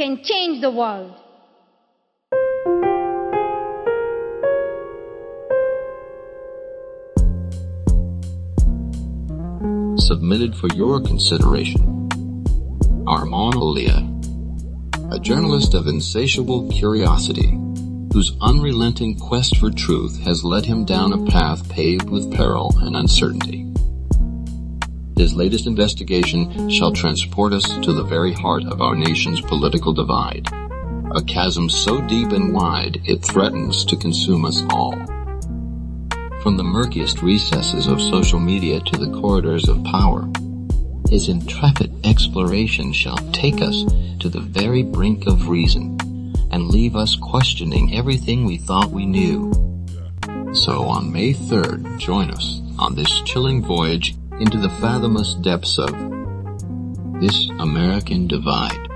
can change the world. Submitted for your consideration. Armon Owlia, a journalist of insatiable curiosity, whose unrelenting quest for truth has led him down a path paved with peril and uncertainty. His latest investigation shall transport us to the very heart of our nation's political divide, a chasm so deep and wide it threatens to consume us all. From the murkiest recesses of social media to the corridors of power, his intrepid exploration shall take us to the very brink of reason and leave us questioning everything we thought we knew. So on May 3rd, join us on this chilling voyage into the fathomless depths of this American divide.